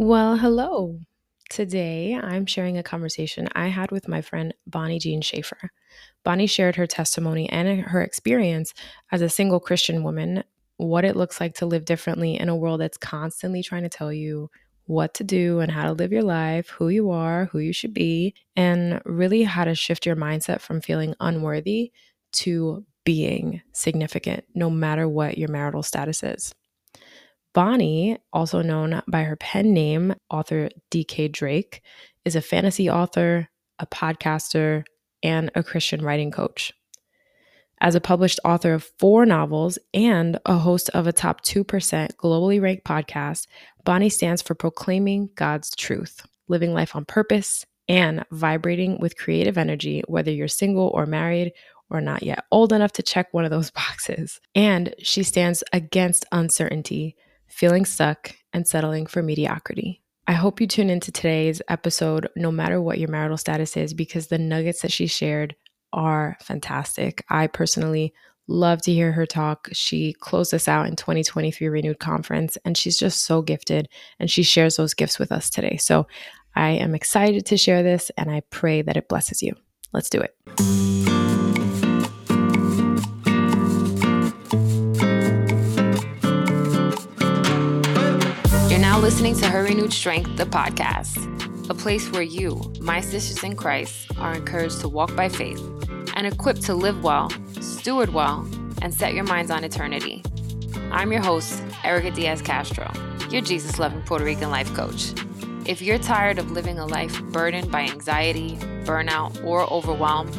Well, hello. Today I'm sharing a conversation I had with my friend Bonnie Jean Schaefer. Bonnie shared her testimony and her experience as a single Christian woman, what it looks like to live differently in a world that's constantly trying to tell you what to do and how to live your life, who you are, who you should be, and really how to shift your mindset from feeling unworthy to being significant, no matter what your marital status is. Bonnie, also known by her pen name, author DK Drake, is a fantasy author, a podcaster, and a Christian writing coach. As a published author of four novels and a host of a top 2% globally ranked podcast, Bonnie stands for proclaiming God's truth, living life on purpose, and vibrating with creative energy, whether you're single or married or not yet old enough to check one of those boxes. And she stands against uncertainty, feeling stuck, and settling for mediocrity. I hope you tune into today's episode, no matter what your marital status is, because the nuggets that she shared are fantastic. I personally love to hear her talk. She closed us out in 2023 Renewed Conference, and she's just so gifted, and she shares those gifts with us today. So I am excited to share this, and I pray that it blesses you. Let's do it. Listening to Her Renewed Strength, the podcast, a place where you, my sisters in Christ, are encouraged to walk by faith and equipped to live well, steward well, and set your minds on eternity. I'm your host, Erica Diaz Castro, your Jesus loving Puerto Rican life coach. If you're tired of living a life burdened by anxiety, burnout, or overwhelm,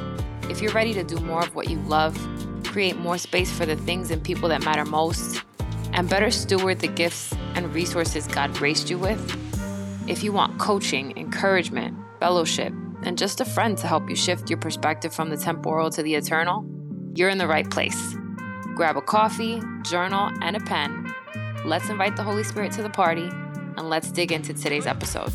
if you're ready to do more of what you love, create more space for the things and people that matter most, and better steward the gifts and resources God graced you with? If you want coaching, encouragement, fellowship, and just a friend to help you shift your perspective from the temporal to the eternal, you're in the right place. Grab a coffee, journal, and a pen. Let's invite the Holy Spirit to the party, and let's dig into today's episode.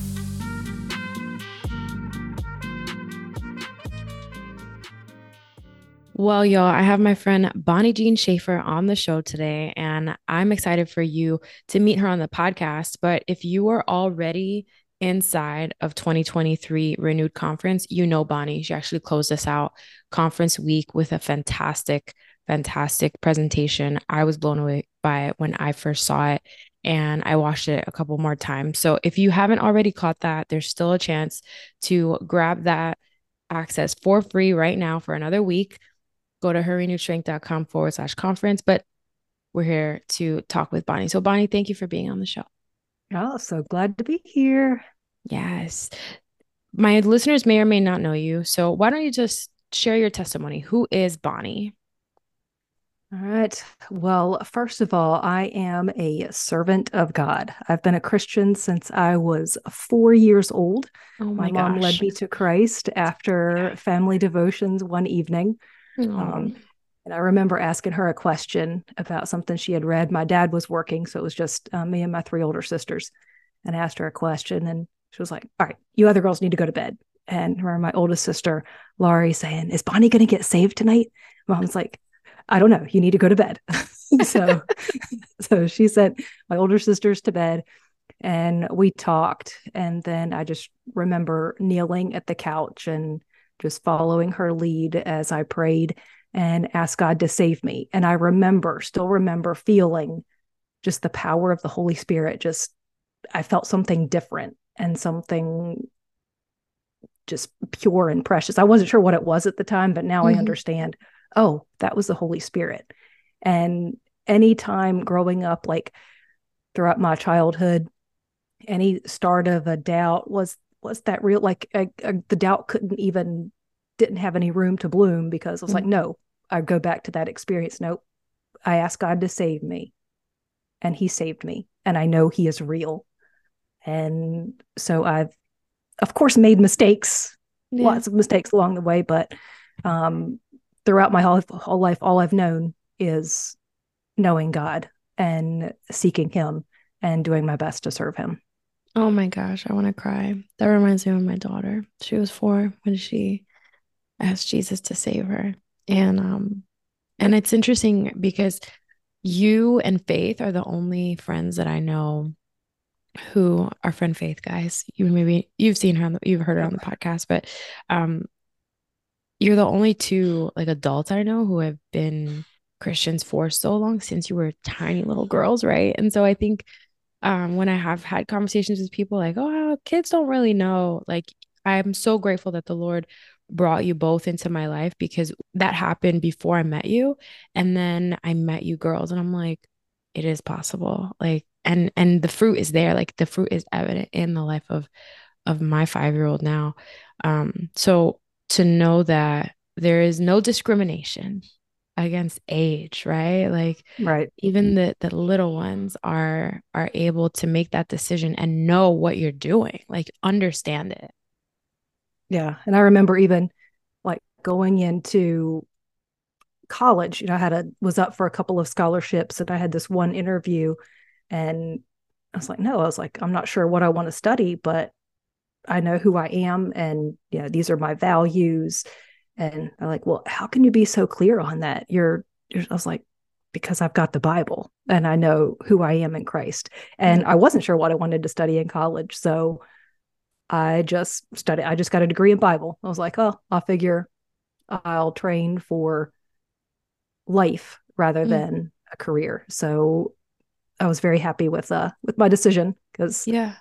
Well, y'all, I have my friend Bonnie Jean Schaefer on the show today, and I'm excited for you to meet her on the podcast. But if you are already inside of 2023 Renewed Conference, you know Bonnie. She actually closed us out conference week with a fantastic, fantastic presentation. I was blown away by it when I first saw it, and I watched it a couple more times. So if you haven't already caught that, there's still a chance to grab that access for free right now for another week go to herrenewedstrength.com forward slash conference. But we're here to talk with Bonnie. So, Bonnie, thank you for being on the show. Oh, so glad to be here. Yes. My listeners may or may not know you. So, why don't you just share your testimony? Who is Bonnie? All right. Well, first of all, I am a servant of God. I've been a Christian since I was four years old. Oh my, my mom gosh. led me to Christ after family devotions one evening. Um, and I remember asking her a question about something she had read. My dad was working, so it was just uh, me and my three older sisters. And I asked her a question, and she was like, "All right, you other girls need to go to bed." And I remember my oldest sister, Laurie, saying, "Is Bonnie going to get saved tonight?" Mom's like, "I don't know. You need to go to bed." so, so she sent my older sisters to bed, and we talked. And then I just remember kneeling at the couch and just following her lead as I prayed and asked God to save me. And I remember, still remember feeling just the power of the Holy Spirit. Just, I felt something different and something just pure and precious. I wasn't sure what it was at the time, but now mm-hmm. I understand. Oh, that was the Holy Spirit. And anytime growing up, like throughout my childhood, any start of a doubt was was that real like I, I, the doubt couldn't even didn't have any room to bloom because I was mm-hmm. like, no, I go back to that experience. Nope. I asked God to save me and he saved me. And I know he is real. And so I've, of course, made mistakes, yeah. lots of mistakes along the way, but um, throughout my whole, whole life, all I've known is knowing God and seeking him and doing my best to serve him. Oh my gosh, I want to cry. That reminds me of my daughter. She was four when she asked Jesus to save her. And um and it's interesting because you and Faith are the only friends that I know who our friend Faith, guys, you maybe you've seen her on the, you've heard her on the podcast, but um, you're the only two like adults I know who have been Christians for so long since you were tiny little girls, right? And so I think um, when I have had conversations with people like, oh, kids don't really know, like I'm so grateful that the Lord brought you both into my life because that happened before I met you. And then I met you girls and I'm like, it is possible. Like, and and the fruit is there. Like the fruit is evident in the life of of my five year old now. Um, so to know that there is no discrimination against age, right? Like right. even the the little ones are are able to make that decision and know what you're doing, like understand it. Yeah. And I remember even like going into college, you know, I had a was up for a couple of scholarships and I had this one interview and I was like, no, I was like, I'm not sure what I want to study, but I know who I am and you know, these are my values. And I'm like, well, how can you be so clear on that? You're, you're I was like, because I've got the Bible and I know who I am in Christ. And I wasn't sure what I wanted to study in college. So I just studied, I just got a degree in Bible. I was like, oh, I'll figure I'll train for life rather mm. than a career. So I was very happy with uh with my decision because yeah,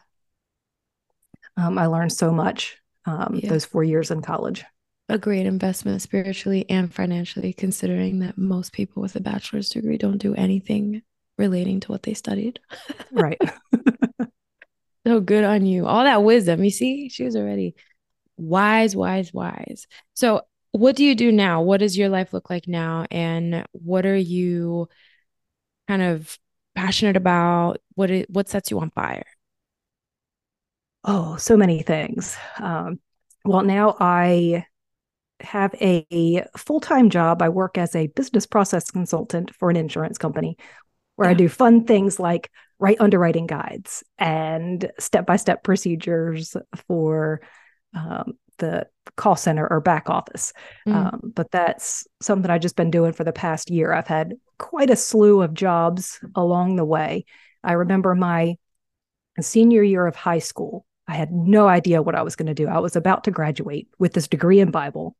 um, I learned so much um, yeah. those four years in college. A great investment spiritually and financially, considering that most people with a bachelor's degree don't do anything relating to what they studied. right. so good on you. All that wisdom. You see, she was already wise, wise, wise. So, what do you do now? What does your life look like now? And what are you kind of passionate about? What it, what sets you on fire? Oh, so many things. Um, well, now I have a, full time job. I work as a business process consultant for an insurance company where yeah. I do fun things like write underwriting guides and step by step procedures for um, the call center or back office. Mm. Um, but that's something I've just been doing for the past year. I've had quite a slew of jobs along the way. I remember my senior year of high school. I had no idea what I was going to do. I was about to graduate with this degree in Bible,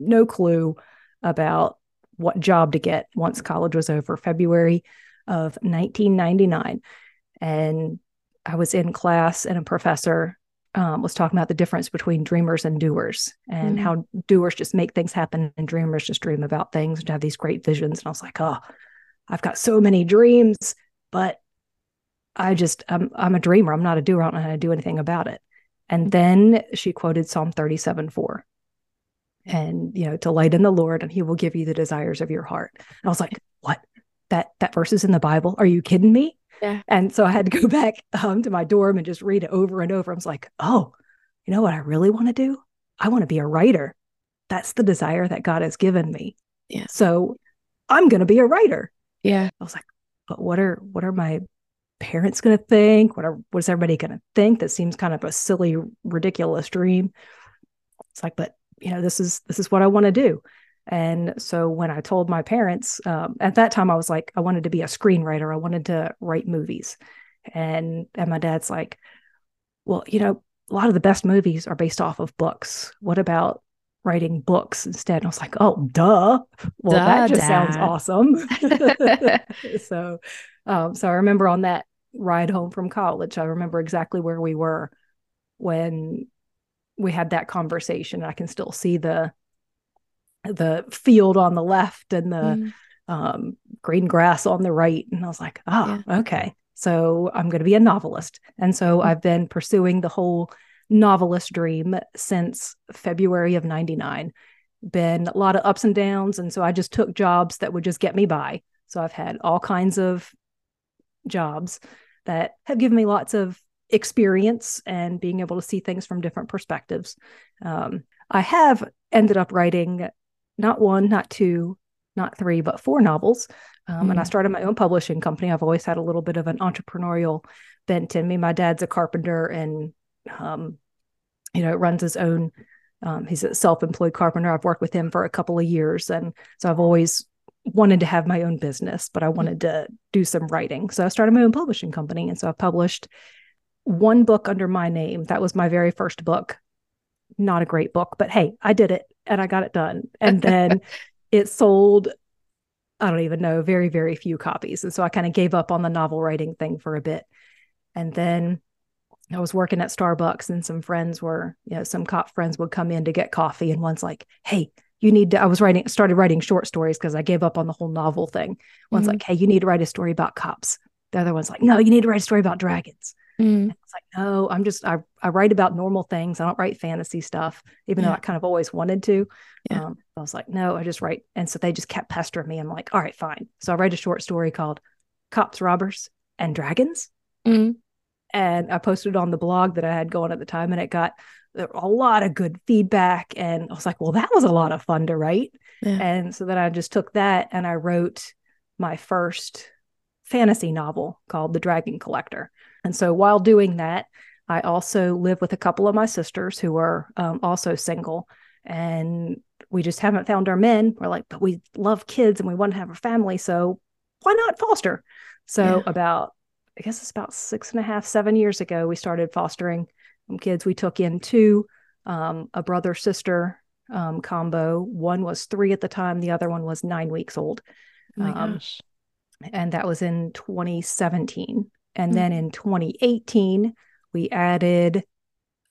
no clue about what job to get once college was over, February of 1999. And I was in class, and a professor um, was talking about the difference between dreamers and doers and mm-hmm. how doers just make things happen and dreamers just dream about things and have these great visions. And I was like, oh, I've got so many dreams, but I just I'm I'm a dreamer. I'm not a doer. I don't know how to do anything about it. And then she quoted Psalm 37 4. And you know, delight in the Lord, and he will give you the desires of your heart. And I was like, what? That that verse is in the Bible? Are you kidding me? Yeah. And so I had to go back um, to my dorm and just read it over and over. I was like, oh, you know what I really want to do? I want to be a writer. That's the desire that God has given me. Yeah. So I'm going to be a writer. Yeah. I was like, but what are what are my parents going to think? What are what is everybody going to think? That seems kind of a silly, ridiculous dream. It's like, but you know, this is this is what I want to do. And so when I told my parents, um, at that time I was like, I wanted to be a screenwriter. I wanted to write movies. And and my dad's like, well, you know, a lot of the best movies are based off of books. What about writing books instead. And I was like, oh, duh. Well, duh, that just Dad. sounds awesome. so, um, so I remember on that ride home from college, I remember exactly where we were when we had that conversation. I can still see the the field on the left and the mm. um, green grass on the right. And I was like, oh, yeah. okay. So I'm going to be a novelist. And so mm. I've been pursuing the whole novelist dream since February of 99. Been a lot of ups and downs. And so I just took jobs that would just get me by. So I've had all kinds of jobs that have given me lots of experience and being able to see things from different perspectives. Um, I have ended up writing not one, not two, not three, but four novels. Um, mm And I mm. started my own publishing company. I've always had a little bit of an entrepreneurial bent in me. My dad's a carpenter and um, you know, runs his own. Um, he's a self-employed carpenter. I've worked with him for a couple of years, and so I've always wanted to have my own business, but I wanted to do some writing. So I started my own publishing company, and so I've published one book under my name. That was my very first book. Not a great book, but hey, I did it and I got it done. And then it sold, I don't even know, very, very few copies. And so I kind of gave up on the novel writing thing for a bit. And then I was working at Starbucks and some friends were, you know, some cop friends would come in to get coffee. And one's like, hey, you need to, I was writing, started writing short stories because I gave up on the whole novel thing. One's mm-hmm. like, hey, you need to write a story about cops. The other one's like, no, you need to write a story about dragons. Mm. It's like, no, I'm just, I, I write about normal things. I don't write fantasy stuff, even yeah. though I kind of always wanted to. Yeah. Um, I was like, no, I just write. And so they just kept pestering me. I'm like, all right, fine. So I write a short story called Cops, Robbers, and Dragons. Mm. And I posted on the blog that I had going at the time, and it got a lot of good feedback. And I was like, well, that was a lot of fun to write. Yeah. And so then I just took that and I wrote my first fantasy novel called The Dragon Collector. And so while doing that, I also live with a couple of my sisters who are um, also single. And we just haven't found our men. We're like, but we love kids and we want to have a family. So why not foster? So yeah. about, I guess it's about six and a half, seven years ago, we started fostering kids. We took in two, um, a brother sister um, combo. One was three at the time, the other one was nine weeks old. Oh my um, gosh and that was in 2017. And mm-hmm. then in 2018, we added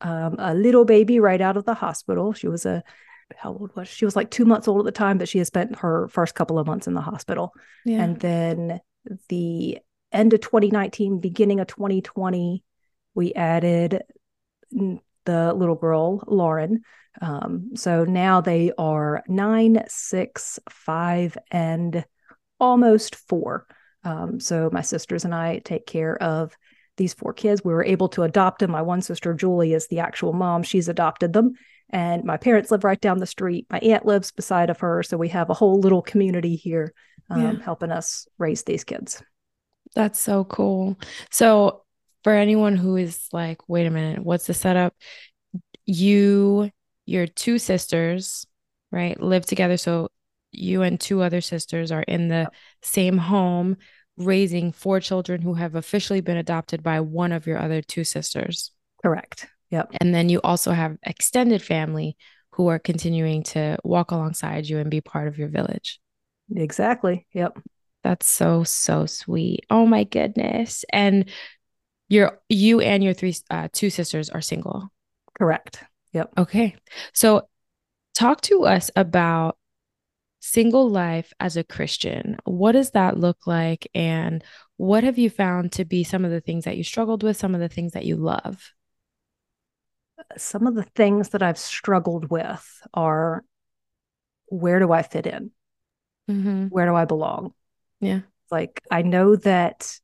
um, a little baby right out of the hospital. She was a how old was she? she was like two months old at the time, but she had spent her first couple of months in the hospital. Yeah. And then the end of 2019, beginning of 2020, we added the little girl, Lauren. Um, so now they are nine, six, five, and almost four. Um, so my sisters and I take care of these four kids. We were able to adopt them. My one sister, Julie, is the actual mom. She's adopted them. And my parents live right down the street. My aunt lives beside of her. So we have a whole little community here um, yeah. helping us raise these kids. That's so cool. So for anyone who is like, wait a minute, what's the setup? You, your two sisters, right, live together. So you and two other sisters are in the same home raising four children who have officially been adopted by one of your other two sisters. Correct. Yep. And then you also have extended family who are continuing to walk alongside you and be part of your village. Exactly. Yep. That's so so sweet. Oh my goodness. And your you and your three uh, two sisters are single. Correct. Yep. Okay. So talk to us about single life as a Christian. What does that look like? And what have you found to be some of the things that you struggled with, some of the things that you love? Some of the things that I've struggled with are where do I fit in? Mm-hmm. Where do I belong? Yeah. Like, I know that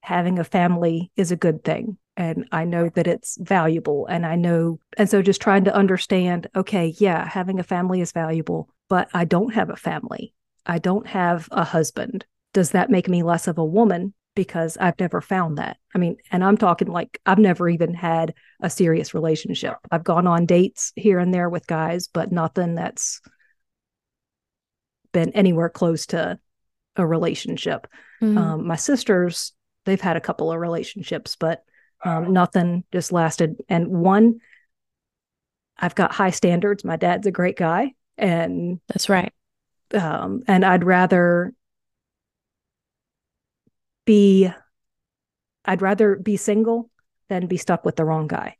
having a family is a good thing and I know that it's valuable and I know and so just trying to understand okay yeah having a family is valuable but I don't have a family. I don't have a husband. Does that make me less of a woman? Because I've never found that. I mean and I'm talking like I've never even had a serious relationship. I've gone on dates here and there with guys but nothing that's been anywhere close to a relationship. Mm-hmm. um, my sisters they've had a couple of relationships but um, nothing just lasted. And one, I've got high standards. My dad's a great guy, and that's right. Um, and I'd rather be, I'd rather be single than be stuck with the wrong guy.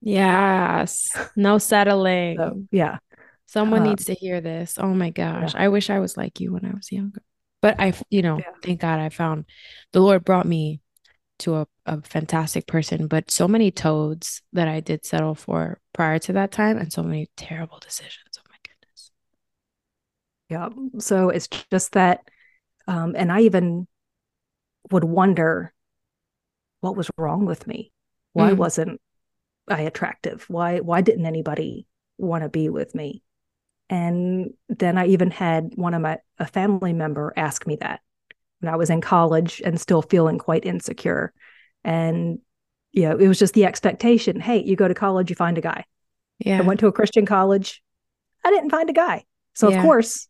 Yes, no settling. so, yeah, someone uh, needs to hear this. Oh my gosh, yeah. I wish I was like you when I was younger. But I, you know, yeah. thank God I found the Lord brought me to a, a fantastic person, but so many toads that I did settle for prior to that time and so many terrible decisions. Oh my goodness. Yeah. So it's just that um, and I even would wonder what was wrong with me. Why mm. wasn't I attractive? Why why didn't anybody want to be with me? And then I even had one of my a family member ask me that when I was in college and still feeling quite insecure. And, you know, it was just the expectation hey, you go to college, you find a guy. Yeah. I went to a Christian college. I didn't find a guy. So, yeah. of course,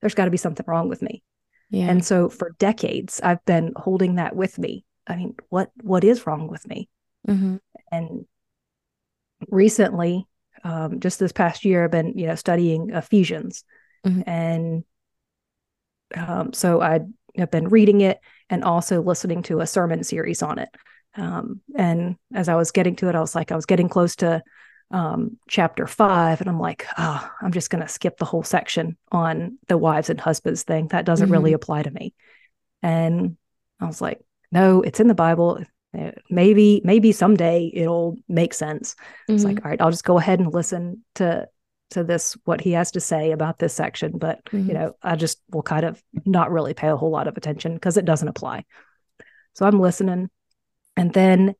there's got to be something wrong with me. Yeah. And so for decades, I've been holding that with me I mean, what what is wrong with me? Mm-hmm. And recently, um, just this past year, I've been you know studying Ephesians, Mhm. and um, so I have been reading it and also listening to a sermon series on it. Um, and as I was getting to it, I was like, I was getting close to um, chapter five, and I'm like, oh, I'm just going to skip the whole section on the wives and husbands thing. That doesn't really apply to me. And I was like, no, it's in the Bible. Maybe, maybe someday it'll make sense. It's Mhm. like, all right, I'll just go ahead and listen to to this what he has to say about this section. But Mhm. you know, I just will kind of not really pay a whole lot of attention because it doesn't apply. So I'm listening, and then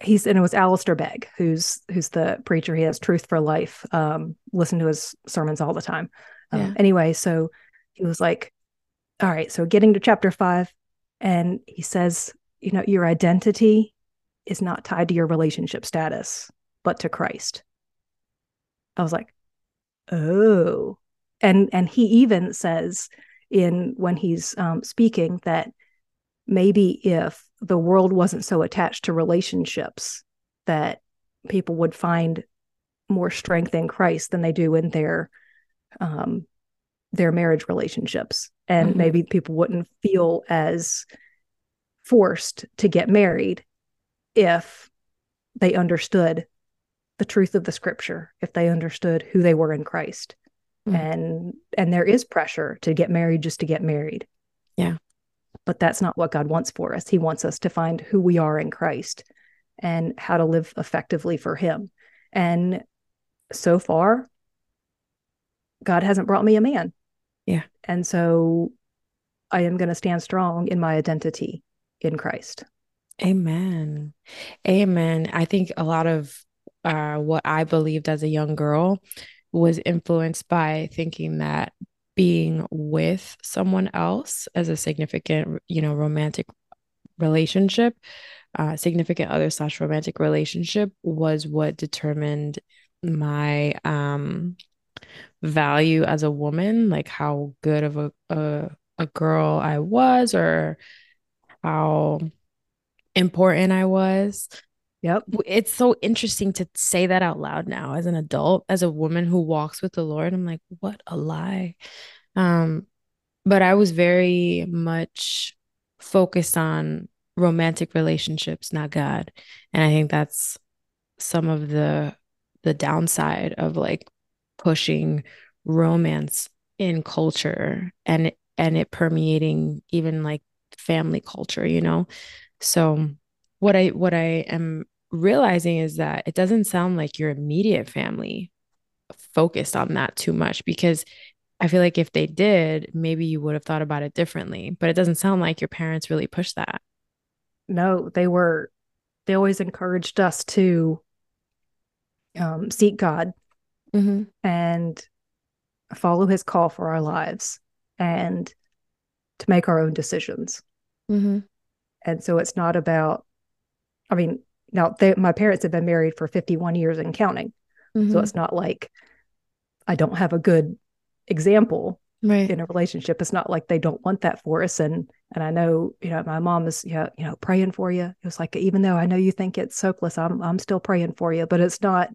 he's and it was Alistair Begg, who's who's the preacher. He has Truth for Life. Um, listen to his sermons all the time. Um, Yeah. Anyway, so he was like, "All right, so getting to chapter five, and he says, you know, your identity is not tied to your relationship status, but to Christ." I was like, "Oh," and and he even says in when he's um, speaking that maybe if the world wasn't so attached to relationships that people would find more strength in Christ than they do in their um their marriage relationships and Mhm. maybe people wouldn't feel as forced to get married if they understood the truth of the scripture if they understood who they were in Christ Mm. and and there is pressure to get married just to get married Yeah. but that's not what God wants for us. He wants us to find who we are in Christ and how to live effectively for Him. And so far, God hasn't brought me a man. Yeah. And so I am going to stand strong in my identity in Christ. Amen. Amen. I think a lot of uh, what I believed as a young girl was influenced by thinking that being with someone else as a significant, you know, romantic relationship, uh, significant other slash romantic relationship was what determined my um value as a woman, like how good of a a, a girl I was or how important I was. Yep. It's so interesting to say that out loud now as an adult, as a woman who walks with the Lord. I'm like, what a lie. Um, but I was very much focused on romantic relationships, not God. And I think that's some of the the downside of like pushing romance in culture and and it permeating even like family culture, you know? So what I what I am realizing is that it doesn't sound like your immediate family focused on that too much because I feel like if they did, maybe you would have thought about it differently. But it doesn't sound like your parents really pushed that. No, they were, they always encouraged us to um, seek God Mm-hmm. and follow his call for our lives and to make our own decisions. Mm-hmm. And so it's not about, I mean, now they, my parents have been married for 51 years and counting. Mm-hmm. So it's not like I don't have a good example right. in a relationship. It's not like they don't want that for us. And and I know, you know, my mom is, yeah, you know, praying for you. It was like, even though I know you think it's hopeless, I'm I'm still praying for you. But it's not,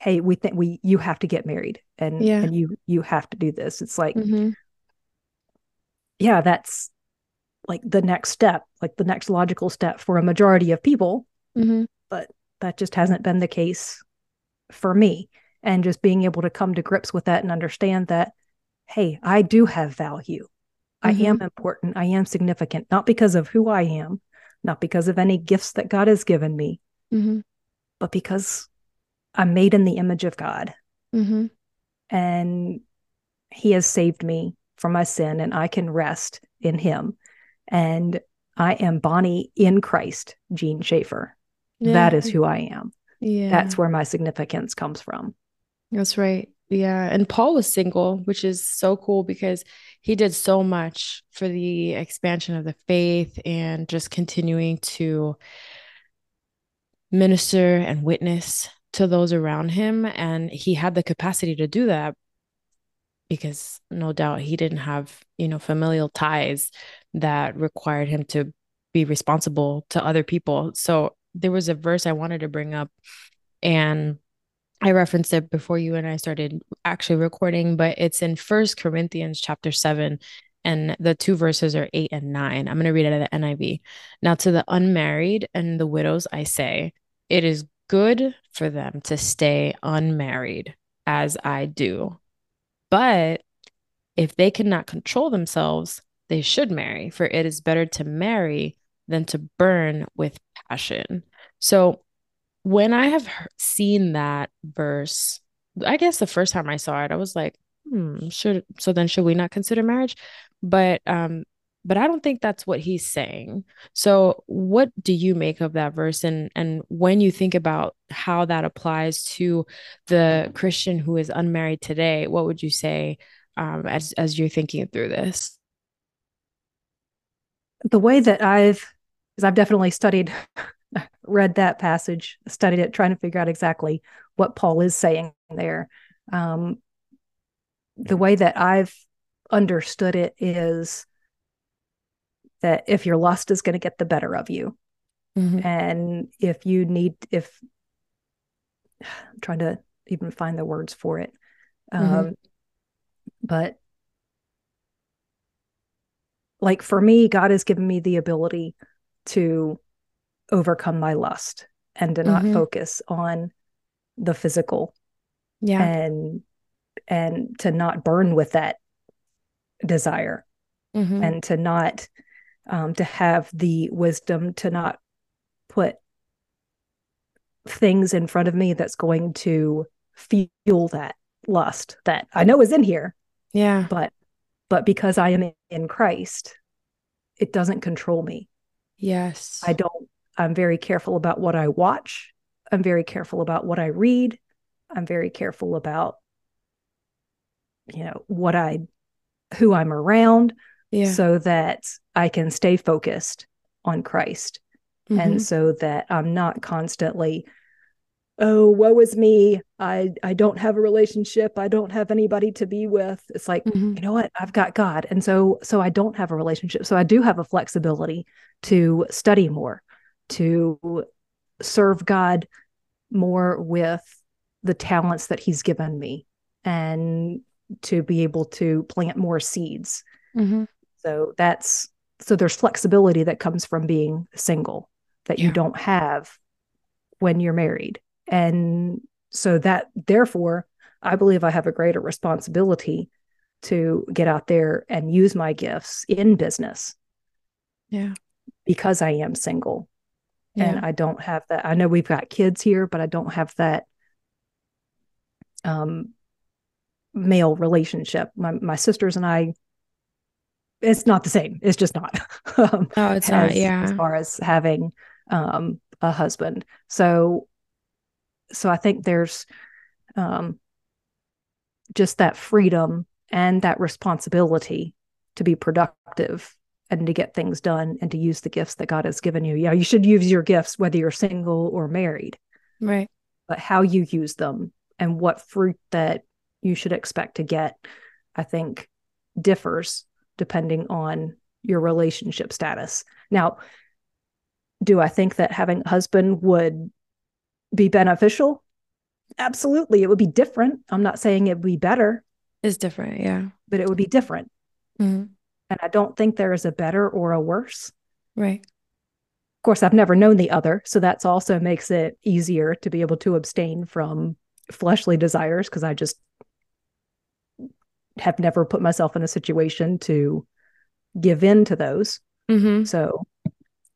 hey, we think we you have to get married and Yeah. and you you have to do this. It's like, Mm-hmm. yeah, that's like the next step, like the next logical step for a majority of people. Mm-hmm. that just hasn't been the case for me and just being able to come to grips with that and understand that hey i do have value i Mhm. am important i am significant not because of who i am not because of any gifts that god has given me Mm-hmm. but because i'm made in the image of god Mm-hmm. and he has saved me from my sin and i can rest in him and i am bonnie in christ jean schaefer that is who i am yeah. that's where my significance comes from That's right. Yeah. And Paul was single, which is so cool because he did so much for the expansion of the faith and just continuing to minister and witness to those around him. And he had the capacity to do that because no doubt he didn't have, you know, familial ties that required him to be responsible to other people. So there was a verse I wanted to bring up and I referenced it before you and I started actually recording, but it's in First Corinthians chapter 7 and the two verses are 8 and 9. I'm going to read it at the NIV. Now to the unmarried and the widows I say, it is good for them to stay unmarried as I do. But if they cannot control themselves, they should marry, for it is better to marry than to burn with passion. So when I have seen that verse, I guess the first time I saw it, I was like, hmm, should so then should we not consider marriage? But um, but I don't think that's what he's saying. So what do you make of that verse and and when you think about how that applies to the Christian who is unmarried today, what would you say um, as as you're thinking through this? The way that I've because I've definitely studied read that passage, studied it, trying to figure out exactly what Paul is saying there. Um, the way that I've understood it is that if your lust is going to get the better of you, mm-hmm. and if you need, if I'm trying to even find the words for it, mm-hmm. um, but like for me, God has given me the ability to overcome my lust and to not mm-hmm. focus on the physical yeah and and to not burn with that desire mm-hmm. and to not um, to have the wisdom to not put things in front of me that's going to fuel that lust that I know is in here. Yeah. But but because I am in Christ, it doesn't control me. Yes. I don't I'm very careful about what I watch. I'm very careful about what I read. I'm very careful about, you know, what I, who I'm around, yeah. so that I can stay focused on Christ. Mm-hmm. And so that I'm not constantly, oh, woe is me. I, I don't have a relationship. I don't have anybody to be with. It's like, mm-hmm. you know what? I've got God. And so, so I don't have a relationship. So I do have a flexibility to study more to serve God more with the talents that He's given me and to be able to plant more seeds. Mm-hmm. So that's so there's flexibility that comes from being single that yeah. you don't have when you're married. And so that therefore I believe I have a greater responsibility to get out there and use my gifts in business. Yeah. Because I am single yeah. and I don't have that. I know we've got kids here, but I don't have that um, male relationship. My my sisters and I, it's not the same. It's just not. um, no, it's as, not. Yeah, as far as having um, a husband, so so I think there's um, just that freedom and that responsibility to be productive and to get things done and to use the gifts that God has given you. Yeah, you should use your gifts whether you're single or married. Right. But how you use them and what fruit that you should expect to get, I think differs depending on your relationship status. Now, do I think that having a husband would be beneficial? Absolutely. It would be different. I'm not saying it would be better. It's different, yeah. But it would be different. Mm-hmm. And I don't think there is a better or a worse. Right. Of course, I've never known the other. So that's also makes it easier to be able to abstain from fleshly desires because I just have never put myself in a situation to give in to those. Mm-hmm. So,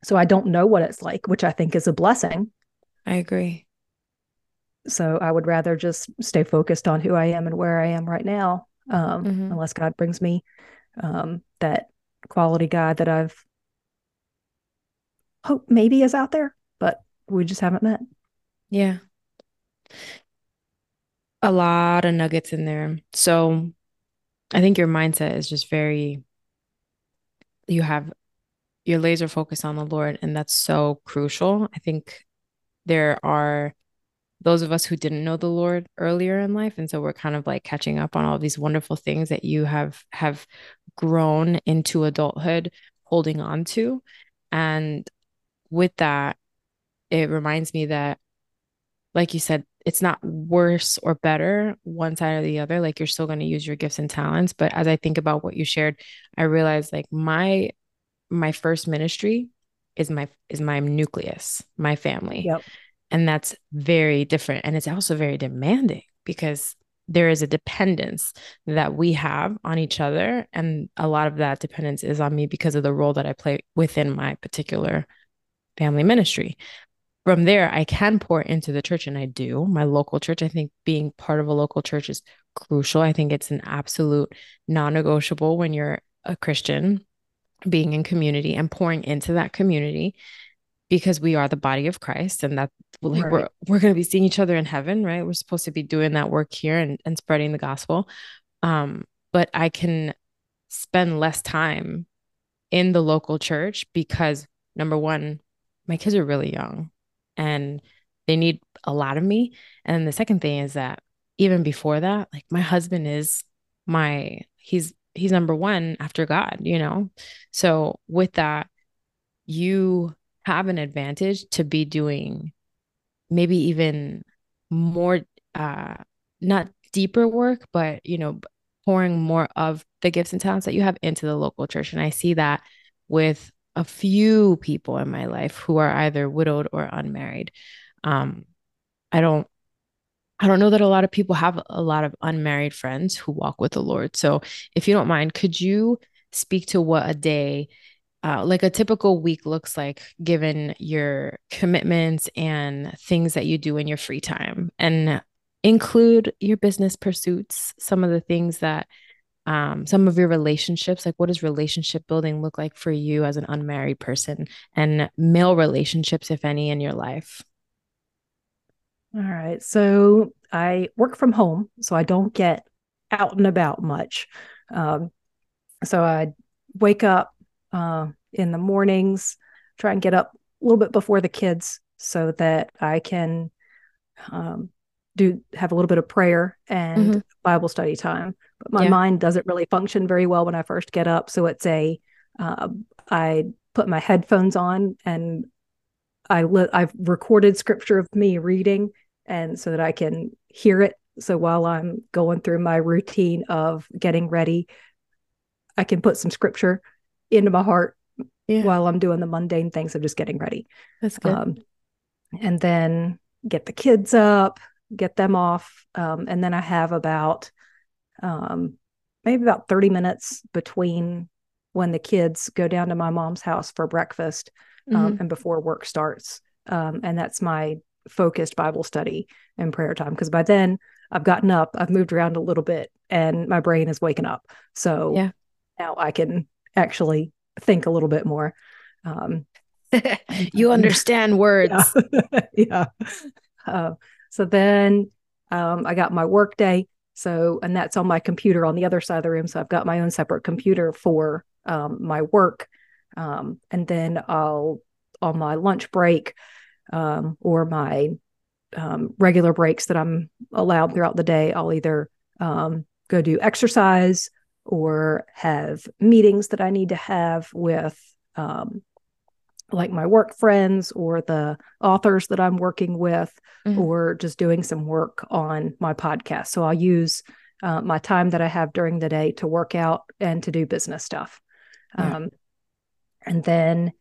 so I don't know what it's like, which I think is a blessing. I agree. So I would rather just stay focused on who I am and where I am right now, um, mm-hmm. unless God brings me um, that quality guy that I've hope maybe is out there, but we just haven't met. Yeah. A lot of nuggets in there. So I think your mindset is just very, you have your laser focus on the Lord, and that's so crucial. I think there are those of us who didn't know the Lord earlier in life, and so we're kind of like catching up on all these wonderful things that you have have grown into adulthood holding on to. And with that, it reminds me that, like you said, it's not worse or better one side or the other. Like you're still going to use your gifts and talents. But as I think about what you shared, I realized like my my first ministry is my is my nucleus, my family. Yep. And that's very different. And it's also very demanding because there is a dependence that we have on each other. And a lot of that dependence is on me because of the role that I play within my particular family ministry. From there, I can pour into the church, and I do. My local church, I think being part of a local church is crucial. I think it's an absolute non negotiable when you're a Christian, being in community and pouring into that community because we are the body of Christ and that like right. we're we're going to be seeing each other in heaven, right? We're supposed to be doing that work here and, and spreading the gospel. Um, but I can spend less time in the local church because number one, my kids are really young and they need a lot of me. And the second thing is that even before that, like my husband is my he's he's number one after God, you know? So with that, you have an advantage to be doing maybe even more uh not deeper work but you know pouring more of the gifts and talents that you have into the local church and i see that with a few people in my life who are either widowed or unmarried um i don't I don't know that a lot of people have a lot of unmarried friends who walk with the Lord. So, if you don't mind, could you speak to what a day uh, like a typical week looks like given your commitments and things that you do in your free time and include your business pursuits some of the things that um, some of your relationships like what does relationship building look like for you as an unmarried person and male relationships if any in your life? All right so i work from home so i don't get out and about much. Um, so i wake up uh, in the mornings, try and get up a little bit before the kids so that I can um, do have a little bit of prayer and mm-hmm. Bible study time. But my yeah. mind doesn't really function very well when I first get up. So it's a uh, I put my headphones on and I li- I've recorded scripture of me reading and so that I can hear it. So while I'm going through my routine of getting ready, I can put some scripture into my heart yeah. while I'm doing the mundane things of just getting ready. That's good. Um, and then get the kids up, get them off. Um, and then I have about um, maybe about 30 minutes between when the kids go down to my mom's house for breakfast um, mm-hmm. and before work starts. Um, and that's my focused Bible study and prayer time. Because by then I've gotten up, I've moved around a little bit, and my brain is waking up. So yeah. now I can actually think a little bit more. Um, you understand words. Yeah. yeah. Uh, so then um, I got my work day. So, and that's on my computer on the other side of the room. So I've got my own separate computer for um, my work. Um, and then I'll, on my lunch break um, or my um, regular breaks that I'm allowed throughout the day, I'll either um, go do exercise or have meetings that I need to have with um, like my work friends or the authors that I'm working with, mm-hmm. or just doing some work on my podcast. So I'll use uh, my time that I have during the day to work out and to do business stuff. Yeah. Um, and then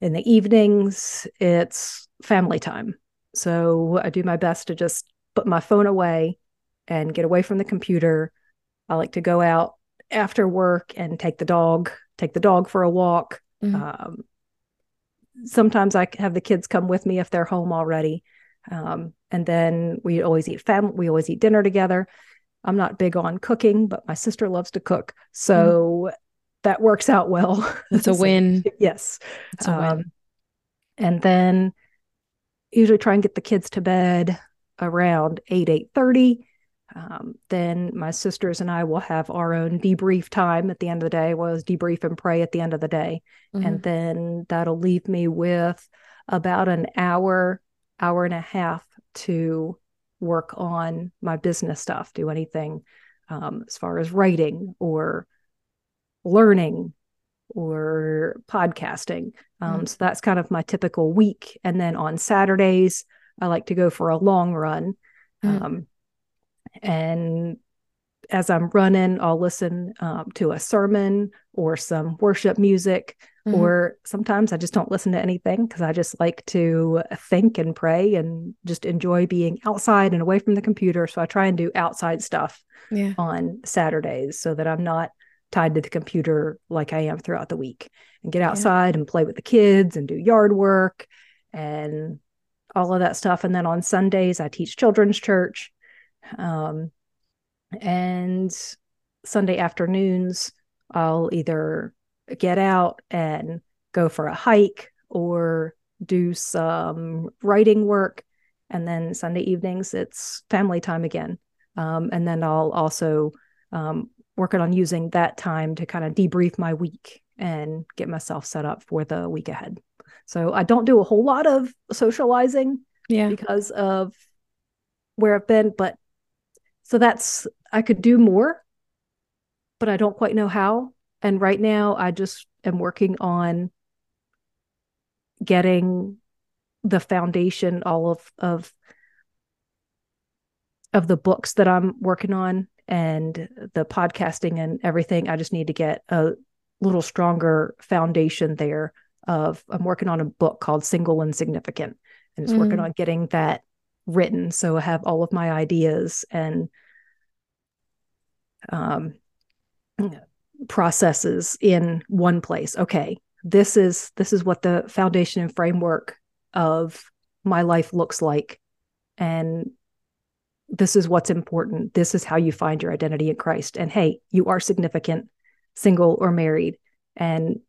in the evenings, it's family time. So I do my best to just put my phone away and get away from the computer. I like to go out after work and take the dog, take the dog for a walk. Mm-hmm. Um, sometimes I have the kids come with me if they're home already. Um, and then we always eat fam we always eat dinner together. I'm not big on cooking, but my sister loves to cook. So mm-hmm. that works out well. It's a win. Yes. It's a um, win. And then usually try and get the kids to bed around 8, 8 30. Um, then my sisters and I will have our own debrief time at the end of the day. Was debrief and pray at the end of the day, mm-hmm. and then that'll leave me with about an hour, hour and a half to work on my business stuff. Do anything um, as far as writing or learning or podcasting. Um, mm-hmm. So that's kind of my typical week. And then on Saturdays, I like to go for a long run. Mm-hmm. And as I'm running, I'll listen um, to a sermon or some worship music. Mm-hmm. Or sometimes I just don't listen to anything because I just like to think and pray and just enjoy being outside and away from the computer. So I try and do outside stuff yeah. on Saturdays so that I'm not tied to the computer like I am throughout the week and get outside yeah. and play with the kids and do yard work and all of that stuff. And then on Sundays, I teach children's church. Um, and Sunday afternoons, I'll either get out and go for a hike or do some writing work. And then Sunday evenings, it's family time again. Um, and then I'll also um, working on using that time to kind of debrief my week and get myself set up for the week ahead. So I don't do a whole lot of socializing yeah. because of where I've been, but so that's I could do more, but I don't quite know how. And right now I just am working on getting the foundation all of of of the books that I'm working on and the podcasting and everything. I just need to get a little stronger foundation there of I'm working on a book called Single and Significant and it's mm. working on getting that written so I have all of my ideas and um processes in one place. Okay, this is this is what the foundation and framework of my life looks like and this is what's important. This is how you find your identity in Christ. And hey, you are significant, single or married. And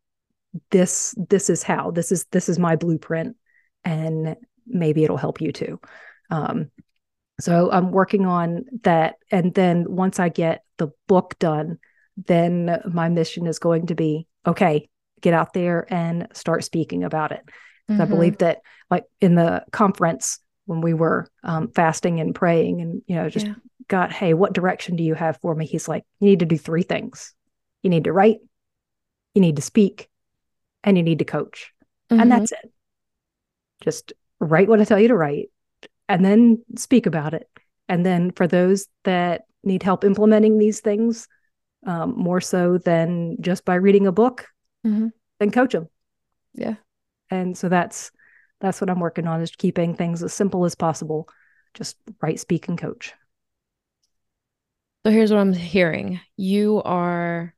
this this is how. This is this is my blueprint. And maybe it'll help you too. Um, so I'm working on that. And then once I get the book done, then my mission is going to be okay, get out there and start speaking about it. Mm-hmm. I believe that, like in the conference, when we were um, fasting and praying and you know just yeah. got hey what direction do you have for me he's like you need to do three things you need to write you need to speak and you need to coach mm-hmm. and that's it just write what i tell you to write and then speak about it and then for those that need help implementing these things um, more so than just by reading a book mm-hmm. then coach them yeah and so that's that's what I'm working on is keeping things as simple as possible. Just write, speak, and coach. So here's what I'm hearing. You are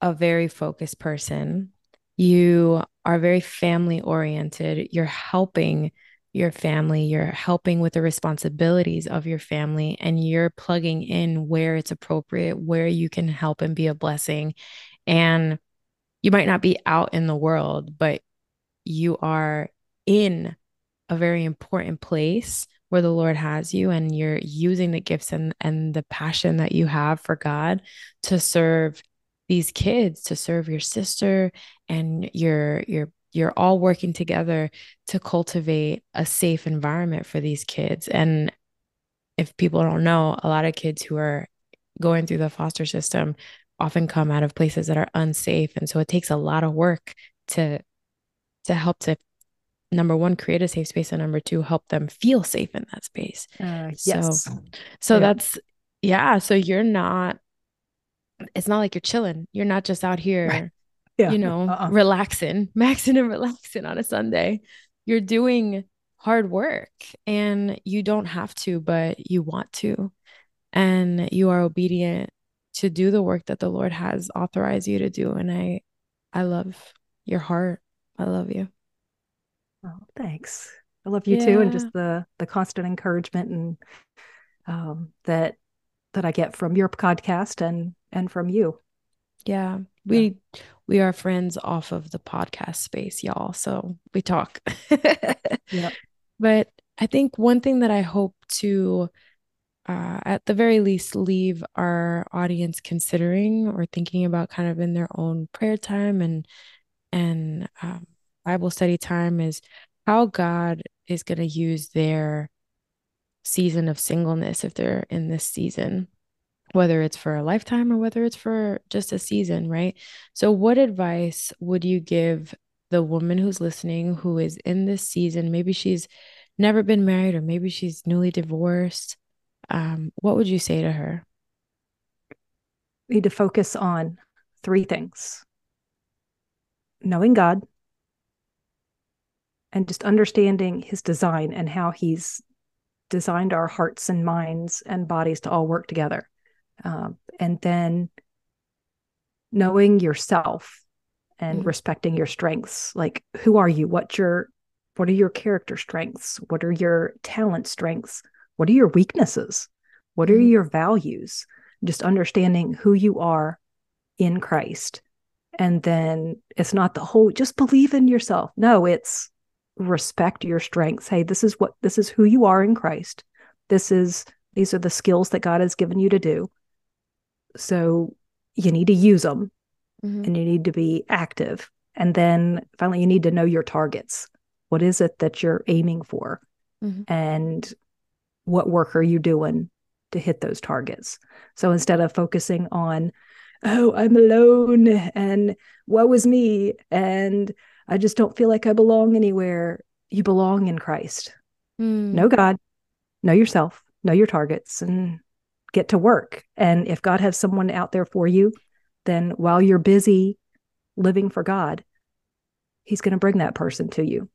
a very focused person. You are very family oriented. You're helping your family, you're helping with the responsibilities of your family, and you're plugging in where it's appropriate, where you can help and be a blessing. And you might not be out in the world, but you are in a very important place where the Lord has you and you're using the gifts and and the passion that you have for God to serve these kids, to serve your sister and you're you're you're all working together to cultivate a safe environment for these kids. And if people don't know, a lot of kids who are going through the foster system often come out of places that are unsafe and so it takes a lot of work to to help to number one create a safe space and number two help them feel safe in that space uh, yes. so so yeah. that's yeah so you're not it's not like you're chilling you're not just out here right. Yeah. you know uh-uh. relaxing maxing and relaxing on a sunday you're doing hard work and you don't have to but you want to and you are obedient to do the work that the lord has authorized you to do and i i love your heart i love you Oh, thanks. I love you yeah. too, and just the the constant encouragement and um, that that I get from your podcast and and from you. Yeah, we yeah. we are friends off of the podcast space, y'all. So we talk. yeah. But I think one thing that I hope to uh, at the very least leave our audience considering or thinking about kind of in their own prayer time and and um, Bible study time is how God is going to use their season of singleness if they're in this season whether it's for a lifetime or whether it's for just a season, right? So, what advice would you give the woman who's listening who is in this season? Maybe she's never been married or maybe she's newly divorced. Um, what would you say to her? We need to focus on three things knowing God and just understanding his design and how he's designed our hearts and minds and bodies to all work together. Um, and then knowing yourself and mm-hmm. respecting your strengths. Like, who are you? What's your, what are your character strengths? What are your talent strengths? What are your weaknesses? What mm-hmm. are your values? Just understanding who you are in Christ. And then it's not the whole, just believe in yourself. No, it's respect your strengths. Hey, this is what, this is who you are in Christ. This is, these are the skills that God has given you to do. So you need to use them mm-hmm. and you need to be active. And then finally, you need to know your targets. What is it that you're aiming for? Mm-hmm. And what work are you doing to hit those targets? So instead of focusing on, oh, I'm alone and woe is me, and I just don't feel like I belong anywhere, you belong in Christ. Mm. Know God, know yourself, know your targets, and get to work. And if God has someone out there for you, then while you're busy living for God, He's going to bring that person to you.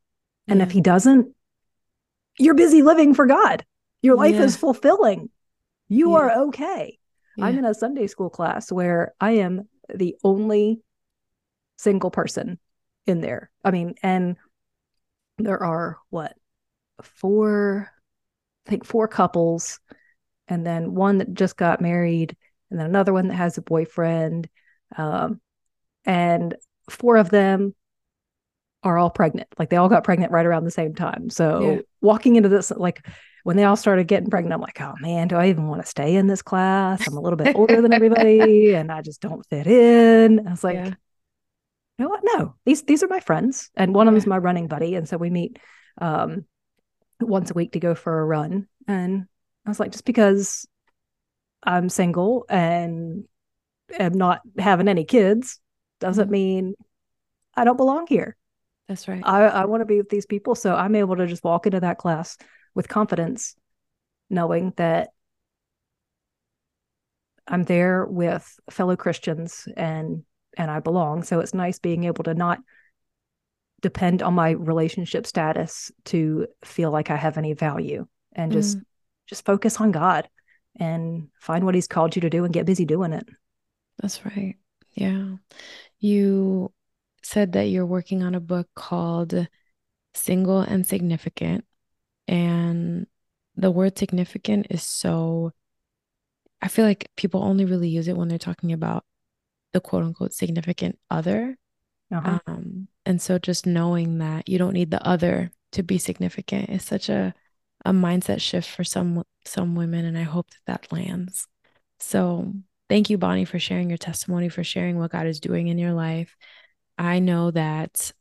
And yeah. if He doesn't, you're busy living for God. Your life yeah. is fulfilling. You yeah. are okay. I'm in a Sunday school class where I am the only single person in there. I mean, and there are what four, I think four couples and then one that just got married, and then another one that has a boyfriend. Um, and four of them are all pregnant. Like they all got pregnant right around the same time. So yeah. walking into this, like when they all started getting pregnant, I'm like, oh man, do I even want to stay in this class? I'm a little bit older than everybody and I just don't fit in. I was like, yeah. you know what? No, these these are my friends. And one of them is my running buddy. And so we meet um once a week to go for a run. And I was like, just because I'm single and am not having any kids doesn't mm-hmm. mean I don't belong here. That's right. I, I want to be with these people. So I'm able to just walk into that class with confidence, knowing that I'm there with fellow Christians and and I belong. So it's nice being able to not depend on my relationship status to feel like I have any value and just mm just focus on God and find what he's called you to do and get busy doing it. That's right. Yeah. You said that you're working on a book called Single and Significant. And the word significant is so, I feel like people only really use it when they're talking about the quote unquote significant other. Uh-huh. Um, and so just knowing that you don't need the other to be significant is such a a mindset shift for some some women and I hope that that lands. So, thank you Bonnie for sharing your testimony, for sharing what God is doing in your life. I know that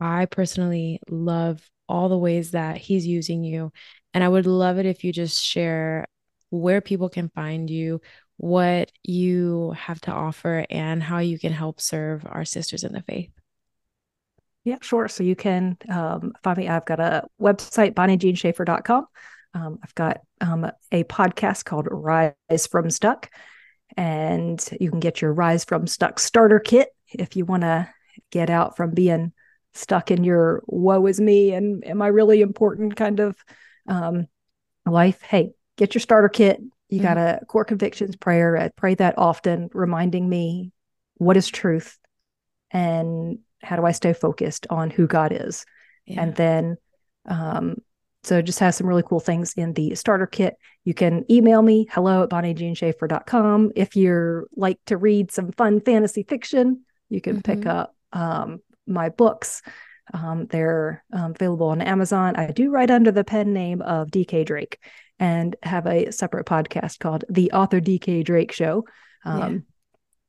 I personally love all the ways that he's using you and I would love it if you just share where people can find you, what you have to offer and how you can help serve our sisters in the faith. Yeah, sure. So you can um, find me. I've got a website, bonniejeanschaefer.com. Um, I've got um, a podcast called Rise from Stuck, and you can get your Rise from Stuck starter kit if you want to get out from being stuck in your woe is me and am I really important kind of um, life. Hey, get your starter kit. You mm-hmm. got a core convictions prayer. I pray that often, reminding me what is truth and how do I stay focused on who God is? Yeah. And then, um, so just has some really cool things in the starter kit. You can email me, hello at bonniejeanschaefer.com. If you're like to read some fun fantasy fiction, you can mm-hmm. pick up um, my books. Um, they're um, available on Amazon. I do write under the pen name of DK Drake and have a separate podcast called The Author DK Drake Show. Um,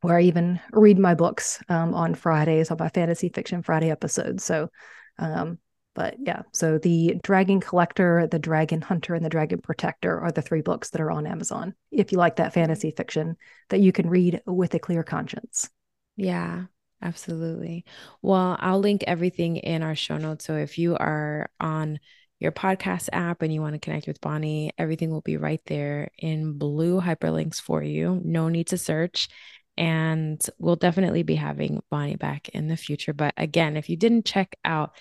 where I even read my books um, on Fridays on my fantasy fiction Friday episodes. So, um, But yeah, so the Dragon Collector, the Dragon Hunter, and the Dragon Protector are the three books that are on Amazon. If you like that fantasy fiction that you can read with a clear conscience. Yeah, absolutely. Well, I'll link everything in our show notes. So if you are on your podcast app and you want to connect with Bonnie, everything will be right there in blue hyperlinks for you. No need to search. And we'll definitely be having Bonnie back in the future. But again, if you didn't check out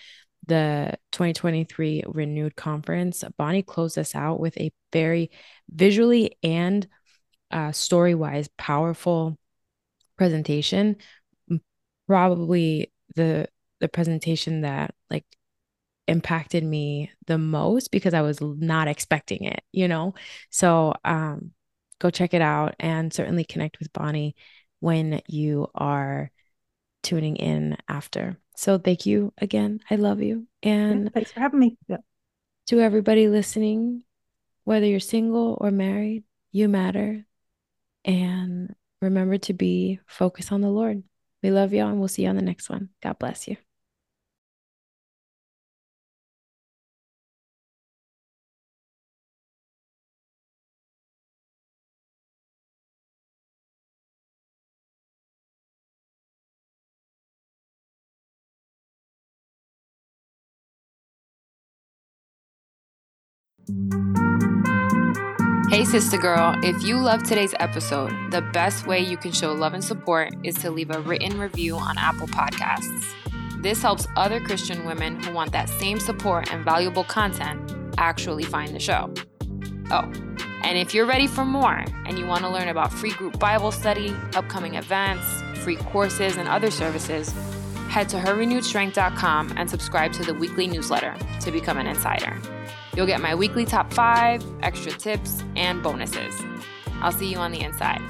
the 2023 renewed conference, Bonnie closed us out with a very visually and uh, story wise powerful presentation. Probably the the presentation that like impacted me the most because I was not expecting it, you know? So um, go check it out and certainly connect with Bonnie when you are tuning in after. So thank you again. I love you. And yeah, thanks for having me. Yeah. To everybody listening, whether you're single or married, you matter. And remember to be focused on the Lord. We love y'all and we'll see you on the next one. God bless you. Sister girl, if you love today's episode, the best way you can show love and support is to leave a written review on Apple Podcasts. This helps other Christian women who want that same support and valuable content actually find the show. Oh, and if you're ready for more and you want to learn about free group Bible study, upcoming events, free courses, and other services, head to herrenewedstrength.com and subscribe to the weekly newsletter to become an insider. You'll get my weekly top five, extra tips, and bonuses. I'll see you on the inside.